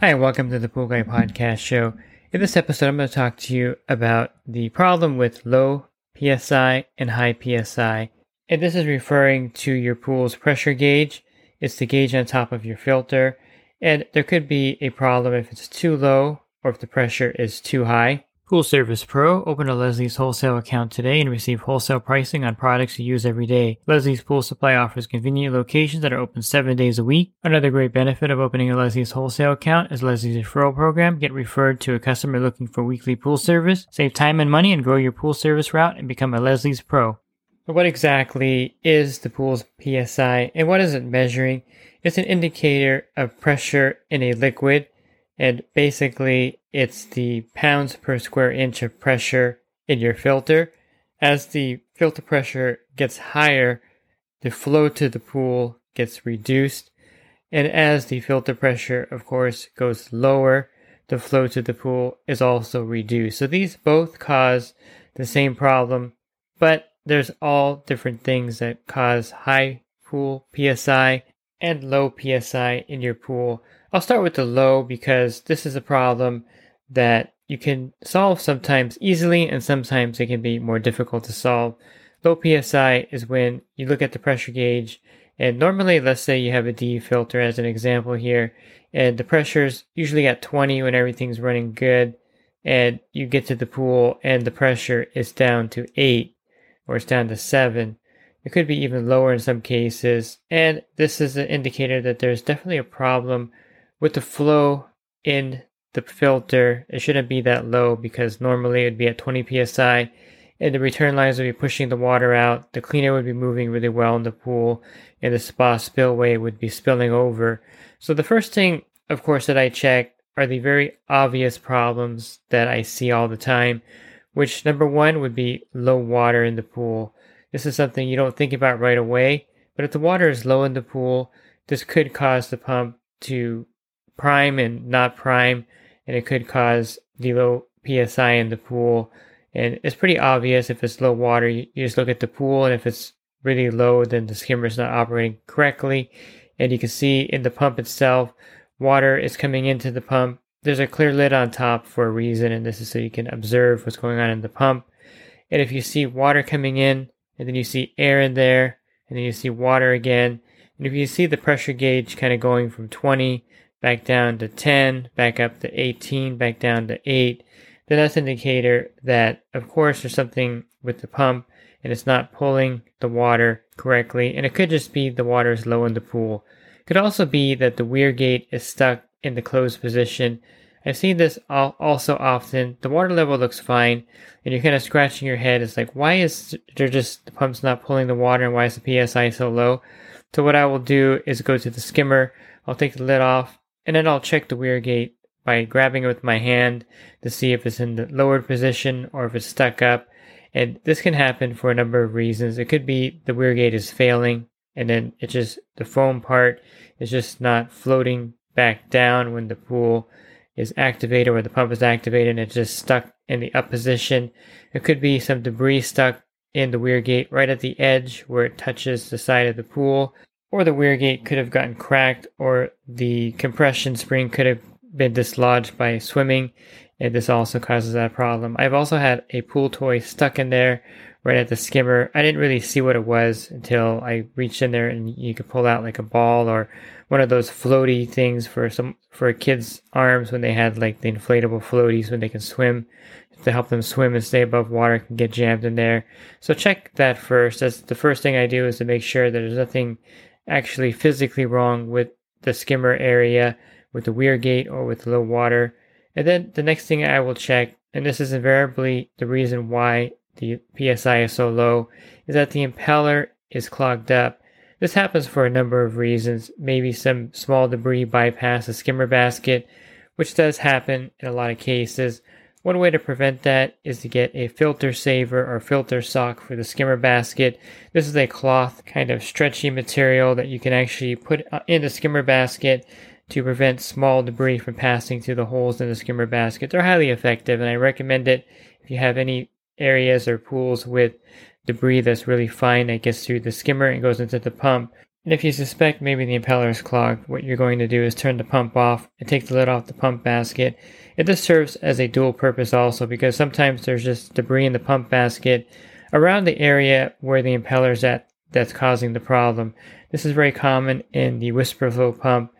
Hi, welcome to the Pool Guy Podcast Show. In this episode, I'm going to talk to you about the problem with low PSI and high PSI. And this is referring to your pool's pressure gauge. It's the gauge on top of your filter. And there could be a problem if it's too low or if the pressure is too high. Pool Service Pro, open a Leslie's wholesale account today and receive wholesale pricing on products you use every day. Leslie's Pool Supply offers convenient locations that are open seven days a week. Another great benefit of opening a Leslie's wholesale account is Leslie's referral program. Get referred to a customer looking for weekly pool service. Save time and money and grow your pool service route and become a Leslie's Pro. But what exactly is the pool's PSI and what is it measuring? It's an indicator of pressure in a liquid and basically it's the pounds per square inch of pressure in your filter. As the filter pressure gets higher, the flow to the pool gets reduced. And as the filter pressure, of course, goes lower, the flow to the pool is also reduced. So these both cause the same problem, but there's all different things that cause high pool PSI and low PSI in your pool. I'll start with the low because this is a problem that you can solve sometimes easily and sometimes it can be more difficult to solve. Low PSI is when you look at the pressure gauge and normally let's say you have a D filter as an example here and the pressure's usually at 20 when everything's running good and you get to the pool and the pressure is down to 8 or it's down to 7. It could be even lower in some cases and this is an indicator that there's definitely a problem with the flow in the filter, it shouldn't be that low because normally it would be at 20 psi and the return lines would be pushing the water out. The cleaner would be moving really well in the pool and the spa spillway would be spilling over. So the first thing, of course, that I check are the very obvious problems that I see all the time, which number one would be low water in the pool. This is something you don't think about right away, but if the water is low in the pool, this could cause the pump to prime and not prime, and it could cause the low psi in the pool. And it's pretty obvious if it's low water, you, just look at the pool, and if it's really low, then the skimmer is not operating correctly. And you can see in the pump itself, water is coming into the pump. There's a clear lid on top for a reason, and this is so you can observe what's going on in the pump. And if you see water coming in, and then you see air in there, and then you see water again, and if you see the pressure gauge kind of going from 20 back down to 10, back up to 18, back down to 8, then that's an indicator that, of course, there's something with the pump and it's not pulling the water correctly. And it could just be the water is low in the pool. It could also be that the weir gate is stuck in the closed position. I've seen this also often. The water level looks fine, and you're kind of scratching your head. It's like, why is there just the pump's not pulling the water, and why is the psi so low? So what I will do is go to the skimmer. I'll take the lid off, and then I'll check the weir gate by grabbing it with my hand to see if it's in the lowered position or if it's stuck up. And this can happen for a number of reasons. It could be the weir gate is failing and then it's just the foam part is just not floating back down when the pool is activated or the pump is activated and it's just stuck in the up position. It could be some debris stuck in the weir gate right at the edge where it touches the side of the pool or the weir gate could have gotten cracked, or the compression spring could have been dislodged by swimming, and this also causes that problem. I've also had a pool toy stuck in there right at the skimmer. I didn't really see what it was until I reached in there and you could pull out like a ball or one of those floaty things for some for a kids' arms when they had like the inflatable floaties when they can swim to help them swim and stay above water can get jammed in there. So check that first. That's the first thing I do is to make sure that there's nothing actually physically wrong with the skimmer area, with the weir gate, or with low water. And then the next thing I will check, and this is invariably the reason why the PSI is so low, is that the impeller is clogged up. This happens for a number of reasons. Maybe some small debris bypass the skimmer basket, which does happen in a lot of cases. One way to prevent that is to get a filter saver or filter sock for the skimmer basket. This is a cloth kind of stretchy material that you can actually put uh, in the skimmer basket to prevent small debris from passing through the holes in the skimmer basket. They're highly effective and I recommend it if you have any areas or pools with debris that's really fine that gets through the skimmer and goes into the pump. And if you suspect maybe the impeller is clogged, what you're going to do is turn the pump off and take the lid off the pump basket. And this serves as a dual purpose also because sometimes there's just debris in the pump basket around the area where the impeller is at that's causing the problem. This is very common in the WhisperFlo pump.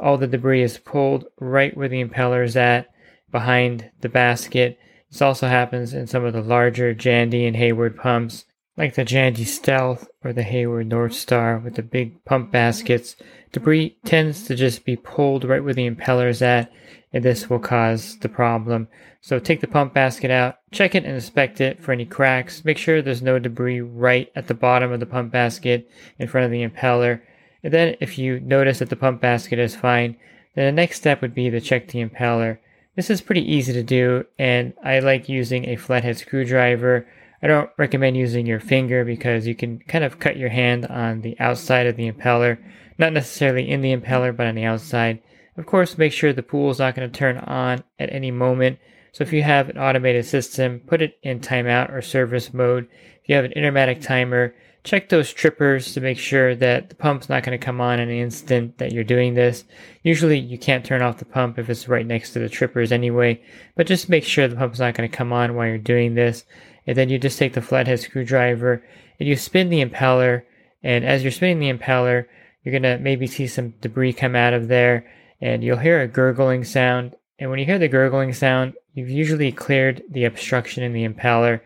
All the debris is pulled right where the impeller is at behind the basket. This also happens in some of the larger Jandy and Hayward pumps like the Jandy Stealth or the Hayward Northstar with the big pump baskets, debris tends to just be pulled right where the impeller is at, and this will cause the problem. So take the pump basket out, check it and inspect it for any cracks. Make sure there's no debris right at the bottom of the pump basket in front of the impeller. And then if you notice that the pump basket is fine, then the next step would be to check the impeller. This is pretty easy to do, and I like using a flathead screwdriver I don't recommend using your finger because you can kind of cut your hand on the outside of the impeller, not necessarily in the impeller, but on the outside. Of course, make sure the pool is not going to turn on at any moment. So if you have an automated system, put it in timeout or service mode. If you have an Intermatic timer, check those trippers to make sure that the pump's not going to come on in the instant that you're doing this. Usually you can't turn off the pump if it's right next to the trippers anyway, but just make sure the pump's not going to come on while you're doing this and then you just take the flathead screwdriver and you spin the impeller. And as you're spinning the impeller, you're gonna maybe see some debris come out of there, and you'll hear a gurgling sound. And when you hear the gurgling sound, you've usually cleared the obstruction in the impeller.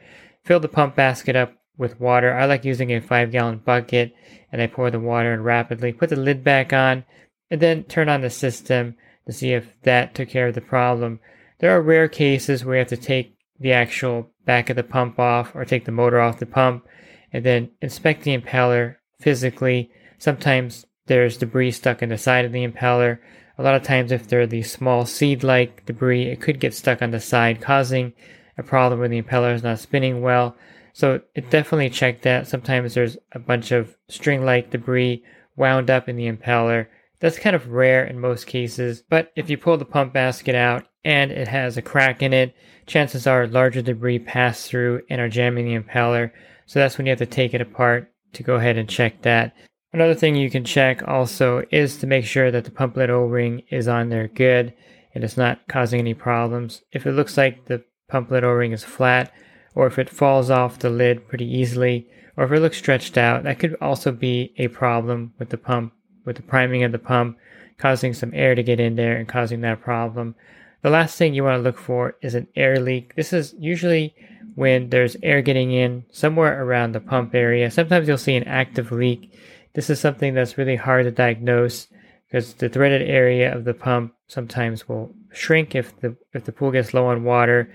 Fill the pump basket up with water. I like using a five gallon bucket, and I pour the water in rapidly. Put the lid back on, and then turn on the system to see if that took care of the problem. There are rare cases where you have to take the actual back of the pump off or take the motor off the pump and then inspect the impeller physically. Sometimes there's debris stuck in the side of the impeller. A lot of times, if there are these small seed like debris, it could get stuck on the side, causing a problem where the impeller is not spinning well. So, it definitely check that. Sometimes there's a bunch of string like debris wound up in the impeller. That's kind of rare in most cases, but if you pull the pump basket out and it has a crack in it, chances are larger debris pass through and are jamming the impeller. So that's when you have to take it apart to go ahead and check that. Another thing you can check also is to make sure that the pump lid O-ring is on there good and it's not causing any problems. If it looks like the pump lid O-ring is flat or if it falls off the lid pretty easily or if it looks stretched out, that could also be a problem with the pump, with the priming of the pump, causing some air to get in there and causing that problem. The last thing you want to look for is an air leak. This is usually when there's air getting in somewhere around the pump area. Sometimes you'll see an active leak. This is something that's really hard to diagnose because the threaded area of the pump sometimes will shrink if the if the pool gets low on water.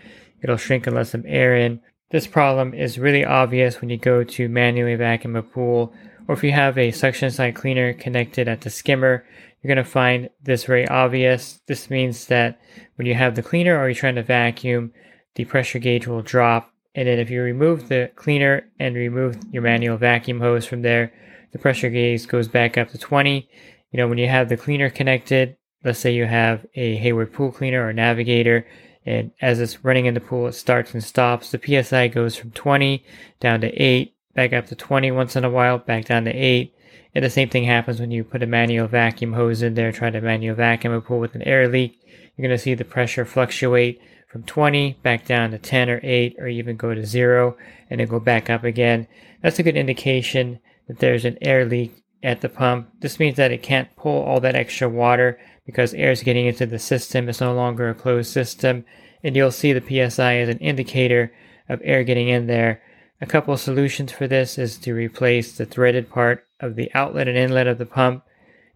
It'll shrink and let some air in. This problem is really obvious when you go to manually vacuum a pool or if you have a suction side cleaner connected at the skimmer you're going to find this very obvious. This means that when you have the cleaner or you're trying to vacuum, the pressure gauge will drop. And then if you remove the cleaner and remove your manual vacuum hose from there, the pressure gauge goes back up to 20. You know, when you have the cleaner connected, let's say you have a Hayward pool cleaner or navigator, and as it's running in the pool, it starts and stops. The PSI goes from 20 down to 8, back up to 20 once in a while, back down to 8. And the same thing happens when you put a manual vacuum hose in there, try to manual vacuum a pool with an air leak. You're going to see the pressure fluctuate from 20 back down to 10 or 8 or even go to 0 and then go back up again. That's a good indication that there's an air leak at the pump. This means that it can't pull all that extra water because air is getting into the system. It's no longer a closed system. And you'll see the PSI as an indicator of air getting in there. A couple of solutions for this is to replace the threaded part of the outlet and inlet of the pump.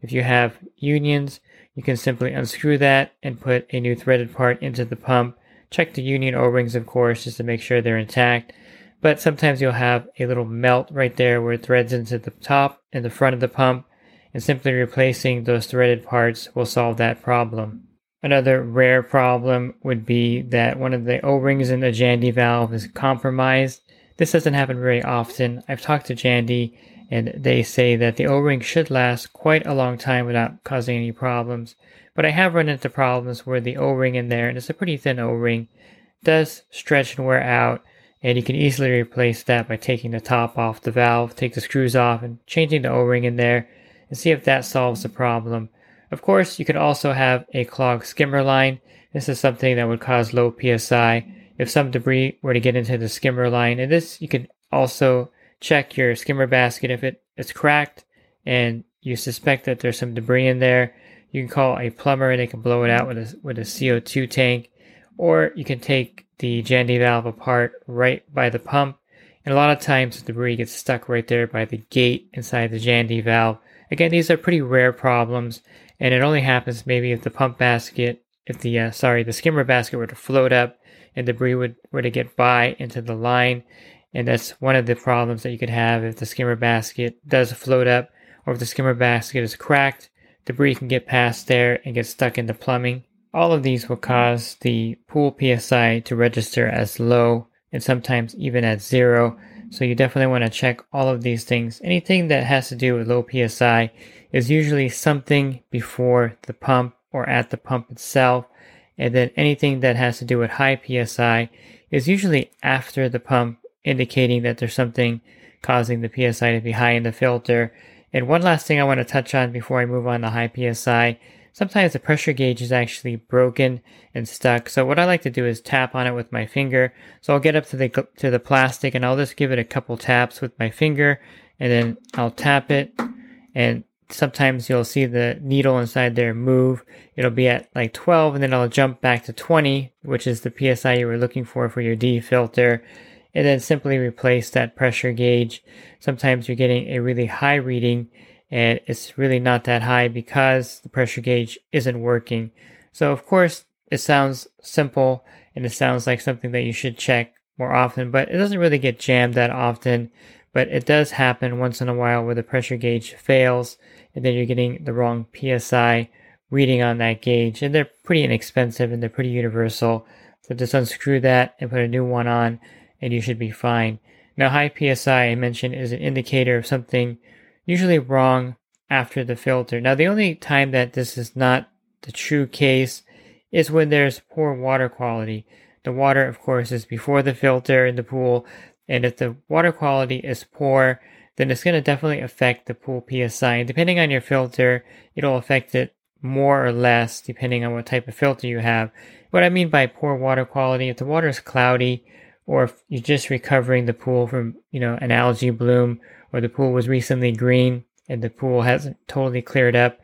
If you have unions, you can simply unscrew that and put a new threaded part into the pump. Check the union O-rings, of course, just to make sure they're intact. But sometimes you'll have a little melt right there where it threads into the top and the front of the pump, and simply replacing those threaded parts will solve that problem. Another rare problem would be that one of the O-rings in the Jandy valve is compromised. This doesn't happen very often. I've talked to Jandy and they say that the O-ring should last quite a long time without causing any problems. But I have run into problems where the O-ring in there, and it's a pretty thin O-ring, does stretch and wear out, and you can easily replace that by taking the top off the valve, take the screws off, and changing the O-ring in there, and see if that solves the problem. Of course, you could also have a clogged skimmer line. This is something that would cause low PSI. If some debris were to get into the skimmer line, and this you can also check your skimmer basket if it is cracked and you suspect that there's some debris in there you can call a plumber and they can blow it out with a, with a CO2 tank. Or you can take the Jandy valve apart right by the pump. And a lot of times the debris gets stuck right there by the gate inside the Jandy valve. Again, these are pretty rare problems, and it only happens maybe if the pump basket, if the uh, sorry, the skimmer basket were to float up and debris would were to get by into the line, and that's one of the problems that you could have if the skimmer basket does float up, or if the skimmer basket is cracked Debris can get past there and get stuck in the plumbing. All of these will cause the pool PSI to register as low and sometimes even at zero. So you definitely want to check all of these things. Anything that has to do with low PSI is usually something before the pump or at the pump itself. And then anything that has to do with high PSI is usually after the pump, indicating that there's something causing the PSI to be high in the filter. And one last thing I want to touch on before I move on to high PSI. Sometimes the pressure gauge is actually broken and stuck. So what I like to do is tap on it with my finger. So I'll get up to the to the plastic and I'll just give it a couple taps with my finger and then I'll tap it and sometimes you'll see the needle inside there move. It'll be at like 12 and then I'll jump back to 20, which is the PSI you were looking for for your D filter and then simply replace that pressure gauge. Sometimes you're getting a really high reading and it's really not that high because the pressure gauge isn't working. So of course it sounds simple and it sounds like something that you should check more often, but it doesn't really get jammed that often. But it does happen once in a while where the pressure gauge fails and then you're getting the wrong PSI reading on that gauge. And they're pretty inexpensive and they're pretty universal. So just unscrew that and put a new one on and you should be fine. Now, high PSI I mentioned is an indicator of something usually wrong after the filter. Now, the only time that this is not the true case is when there's poor water quality. The water, of course, is before the filter in the pool, and if the water quality is poor, then it's going to definitely affect the pool PSI. And depending on your filter, it'll affect it more or less depending on what type of filter you have. What I mean by poor water quality, if the water is cloudy or if you're just recovering the pool from, you know, an algae bloom or the pool was recently green and the pool hasn't totally cleared up,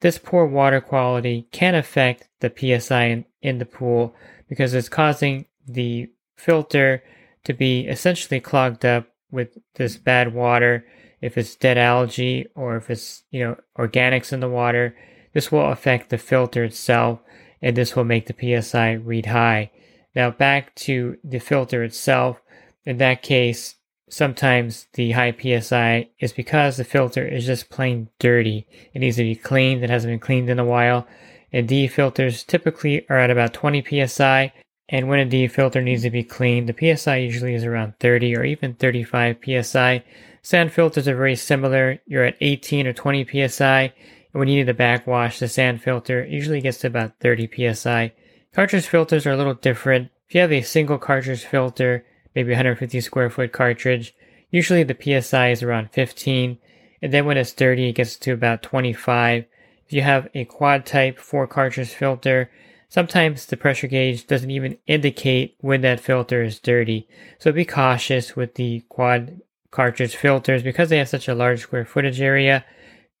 this poor water quality can affect the PSI in, in the pool because it's causing the filter to be essentially clogged up with this bad water. If it's dead algae or if it's, you know, organics in the water, this will affect the filter itself and this will make the PSI read high. Now back to the filter itself. In that case, sometimes the high PSI is because the filter is just plain dirty. It needs to be cleaned. It hasn't been cleaned in a while. And D filters typically are at about 20 PSI. And when a D filter needs to be cleaned, the PSI usually is around 30 or even 35 PSI. Sand filters are very similar. You're at 18 or 20 PSI. And when you need to backwash the sand filter, usually gets to about 30 PSI. Cartridge filters are a little different. If you have a single cartridge filter, maybe 150 square foot cartridge, usually the PSI is around 15, and then when it's dirty, it gets to about 25. If you have a quad type 4 cartridge filter, sometimes the pressure gauge doesn't even indicate when that filter is dirty. So be cautious with the quad cartridge filters because they have such a large square footage area.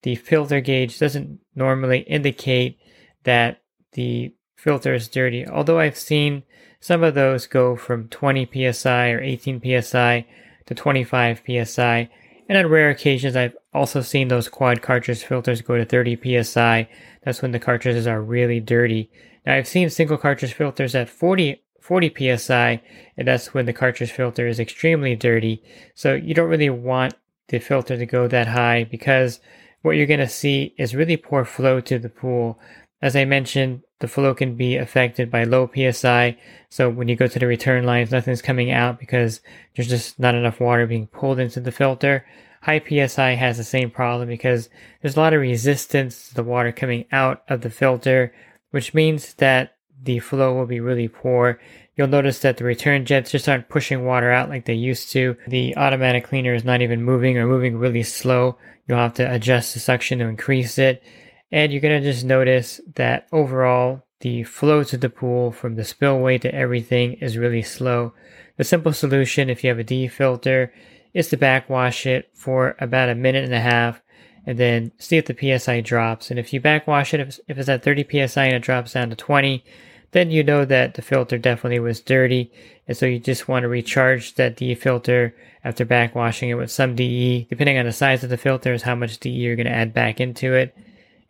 The filter gauge doesn't normally indicate that the filter is dirty. Although I've seen some of those go from 20 psi or 18 psi to 25 psi, and on rare occasions I've also seen those quad cartridge filters go to 30 psi. That's when the cartridges are really dirty. Now I've seen single cartridge filters at 40 40 psi, and that's when the cartridge filter is extremely dirty. So you don't really want the filter to go that high because what you're going to see is really poor flow to the pool. As I mentioned, the flow can be affected by low PSI. So when you go to the return lines, nothing's coming out because there's just not enough water being pulled into the filter. High PSI has the same problem because there's a lot of resistance to the water coming out of the filter, which means that the flow will be really poor. You'll notice that the return jets just aren't pushing water out like they used to. The automatic cleaner is not even moving or moving really slow. You'll have to adjust the suction to increase it. And you're going to just notice that overall, the flow to the pool from the spillway to everything is really slow. The simple solution, if you have a D filter, is to backwash it for about a minute and a half and then see if the PSI drops. And if you backwash it, if, it's at 30 PSI and it drops down to 20, then you know that the filter definitely was dirty. And so you just want to recharge that DE filter after backwashing it with some DE. Depending on the size of the filter is how much DE you're going to add back into it.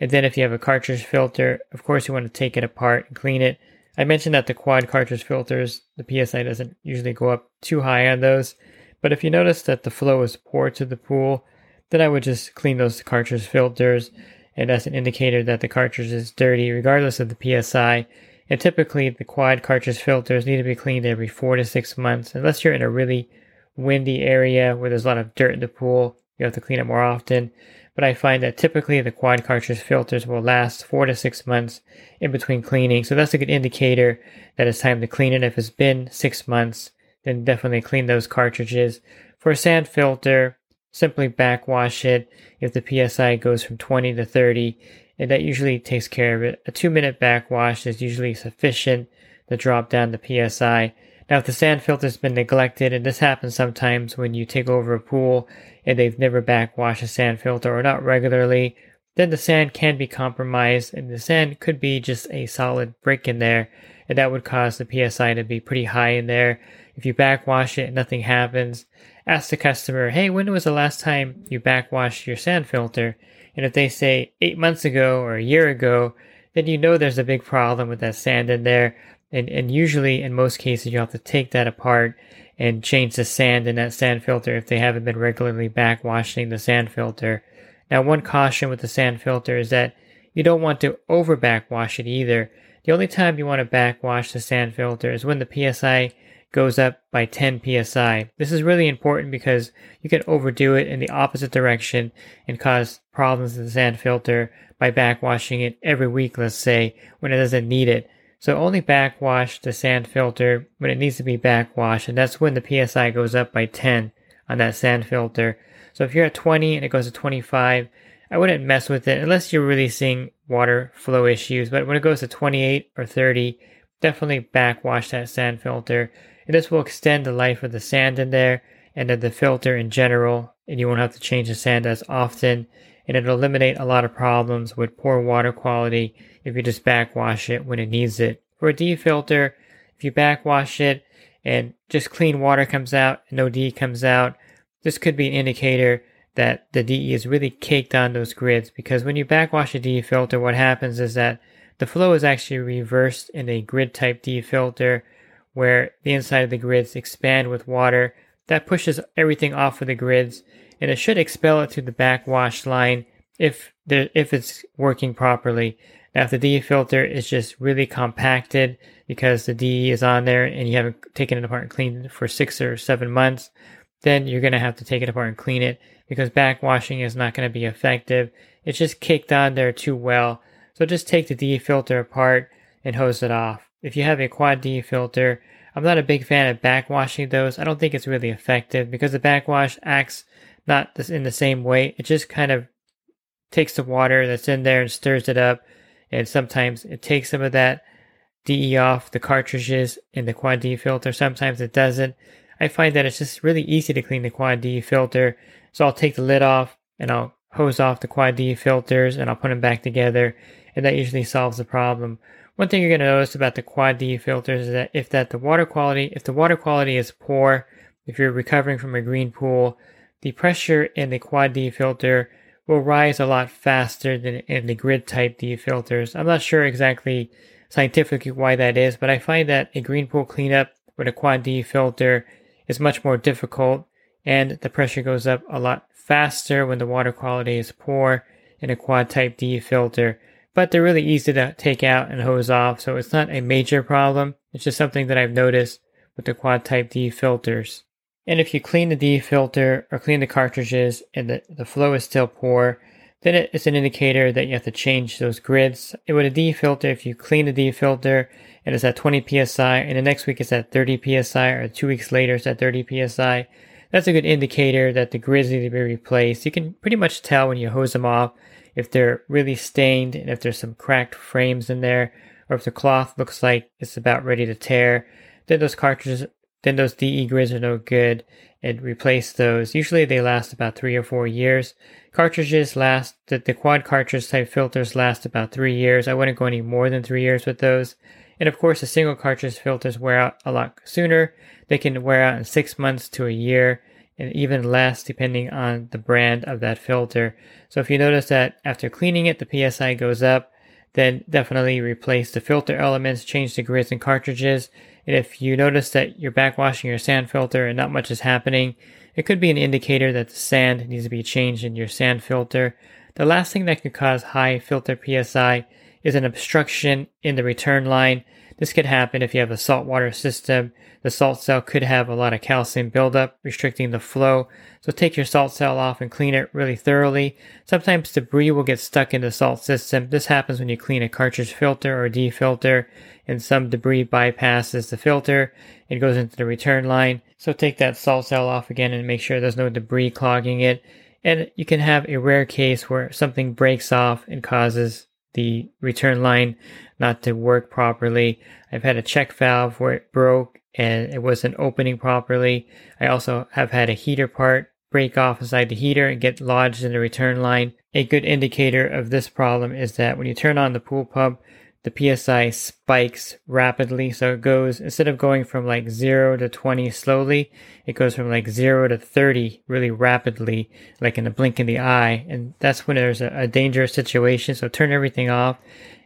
And then if you have a cartridge filter, of course you want to take it apart and clean it. I mentioned that the quad cartridge filters, the PSI doesn't usually go up too high on those. But if you notice that the flow is poor to the pool, then I would just clean those cartridge filters. And that's an indicator that the cartridge is dirty, regardless of the PSI. And typically, the quad cartridge filters need to be cleaned every four to six months, unless you're in a really windy area where there's a lot of dirt in the pool. You have to clean it more often but I find that typically the quad cartridge filters will last four to six months in between cleaning. So that's a good indicator that it's time to clean it. If it's been six months, then definitely clean those cartridges. For a sand filter, simply backwash it if the PSI goes from 20 to 30, and that usually takes care of it. A two minute backwash is usually sufficient to drop down the PSI. Now, if the sand filter's been neglected, and this happens sometimes when you take over a pool and they've never backwashed a sand filter or not regularly, then the sand can be compromised and the sand could be just a solid brick in there and that would cause the PSI to be pretty high in there. If you backwash it nothing happens, ask the customer, hey, when was the last time you backwashed your sand filter? And if they say eight months ago or a year ago, then you know there's a big problem with that sand in there. And, and usually, in most cases, you have to take that apart and change the sand in that sand filter if they haven't been regularly backwashing the sand filter. Now, one caution with the sand filter is that you don't want to over backwash it either. The only time you want to backwash the sand filter is when the PSI goes up by 10 psi. This is really important because you can overdo it in the opposite direction and cause problems with the sand filter by backwashing it every week, let's say, when it doesn't need it. So only backwash the sand filter when it needs to be backwashed, and that's when the PSI goes up by 10 on that sand filter. So if you're at 20 and it goes to 25, I wouldn't mess with it unless you're really seeing water flow issues. But when it goes to 28 or 30, definitely backwash that sand filter. And this will extend the life of the sand in there and of the filter in general. And you won't have to change the sand as often. And it'll eliminate a lot of problems with poor water quality if you just backwash it when it needs it. For a D filter, if you backwash it and just clean water comes out no D comes out, this could be an indicator that the DE is really caked on those grids because when you backwash a D filter, what happens is that the flow is actually reversed in a grid type D filter where the inside of the grids expand with water. That pushes everything off of the grids and it should expel it to the backwash line if there, if it's working properly. Now, if the DE filter is just really compacted because the DE is on there and you haven't taken it apart and cleaned it for six or seven months, then you're going to have to take it apart and clean it because backwashing is not going to be effective. It's just kicked on there too well. So just take the DE filter apart and hose it off. If you have a quad DE filter, I'm not a big fan of backwashing those. I don't think it's really effective because the backwash acts not in the same way. It just kind of takes the water that's in there and stirs it up and sometimes it takes some of that DE off the cartridges in the quad D filter. Sometimes it doesn't. I find that it's just really easy to clean the quad D filter. So I'll take the lid off and I'll hose off the quad D filters and I'll put them back together. And that usually solves the problem. One thing you're going to notice about the quad D filters is that if that the water quality, if the water quality is poor, if you're recovering from a green pool, the pressure in the quad D filter will rise a lot faster than in the grid type D filters. I'm not sure exactly scientifically why that is, but I find that a green pool cleanup with a quad D filter is much more difficult and the pressure goes up a lot faster when the water quality is poor in a quad type D filter. But they're really easy to take out and hose off, so it's not a major problem. It's just something that I've noticed with the quad type D filters. And if you clean the D filter or clean the cartridges and the, the flow is still poor, then it's an indicator that you have to change those grids. And with a D filter, if you clean the D filter and it's at 20 psi, and the next week it's at 30 psi, or two weeks later it's at 30 psi, that's a good indicator that the grids need to be replaced. You can pretty much tell when you hose them off if they're really stained and if there's some cracked frames in there, or if the cloth looks like it's about ready to tear. Then those cartridges, then those DE grids are no good, and replace those. Usually they last about three or four years. Cartridges last, the, the quad cartridge type filters last about three years. I wouldn't go any more than three years with those. And of course, the single cartridge filters wear out a lot sooner. They can wear out in six months to a year and even less depending on the brand of that filter. So if you notice that after cleaning it, the PSI goes up, then definitely replace the filter elements, change the grids and cartridges. And if you notice that you're backwashing your sand filter and not much is happening, it could be an indicator that the sand needs to be changed in your sand filter. The last thing that could cause high filter PSI is an obstruction in the return line. This could happen if you have a saltwater system. The salt cell could have a lot of calcium buildup, restricting the flow. So take your salt cell off and clean it really thoroughly. Sometimes debris will get stuck in the salt system. This happens when you clean a cartridge filter or D filter, and some debris bypasses the filter and goes into the return line. So take that salt cell off again and make sure there's no debris clogging it. And you can have a rare case where something breaks off and causes the return line not to work properly. I've had a check valve where it broke and it wasn't opening properly. I also have had a heater part break off inside the heater and get lodged in the return line. A good indicator of this problem is that when you turn on the pool pump, the PSI spikes rapidly. So it goes, instead of going from like 0 to 20 slowly, it goes from like 0 to 30 really rapidly, like in a blink in the eye. And that's when there's a, a dangerous situation. So turn everything off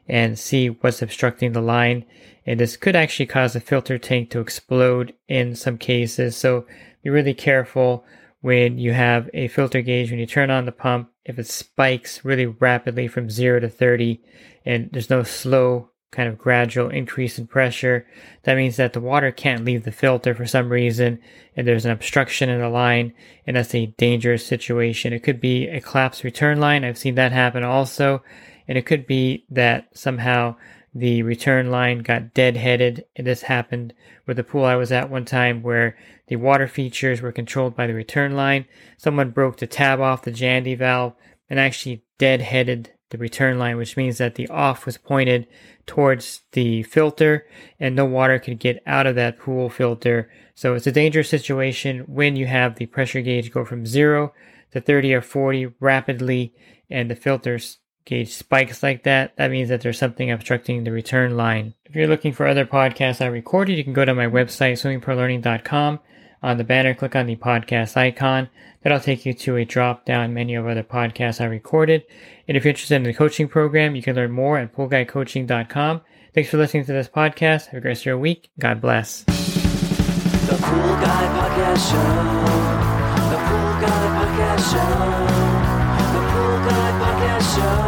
and see what's obstructing the line. And this could actually cause the filter tank to explode in some cases. So be really careful when you have a filter gauge, when you turn on the pump, if it spikes really rapidly from 0 to 30 and there's no slow kind of gradual increase in pressure, that means that the water can't leave the filter for some reason and there's an obstruction in the line and that's a dangerous situation. It could be a collapsed return line. I've seen that happen also. And it could be that somehow the return line got deadheaded. And this happened with the pool I was at one time where the water features were controlled by the return line. Someone broke the tab off the Jandy valve and actually deadheaded the return line, which means that the off was pointed towards the filter and no water could get out of that pool filter. So it's a dangerous situation when you have the pressure gauge go from zero to 30 or 40 rapidly and the filters gauge spikes like that, that means that there's something obstructing the return line. If you're looking for other podcasts I recorded, you can go to my website, swimmingpoollearning.com. On the banner, click on the podcast icon. That'll take you to a drop down menu of other podcasts I recorded. And if you're interested in the coaching program, you can learn more at poolguycoaching.com. Thanks for listening to this podcast. Have a great rest of your week. God bless. The Pool Guy Podcast Show. The Pool Guy Podcast Show. The Pool Guy Podcast Show.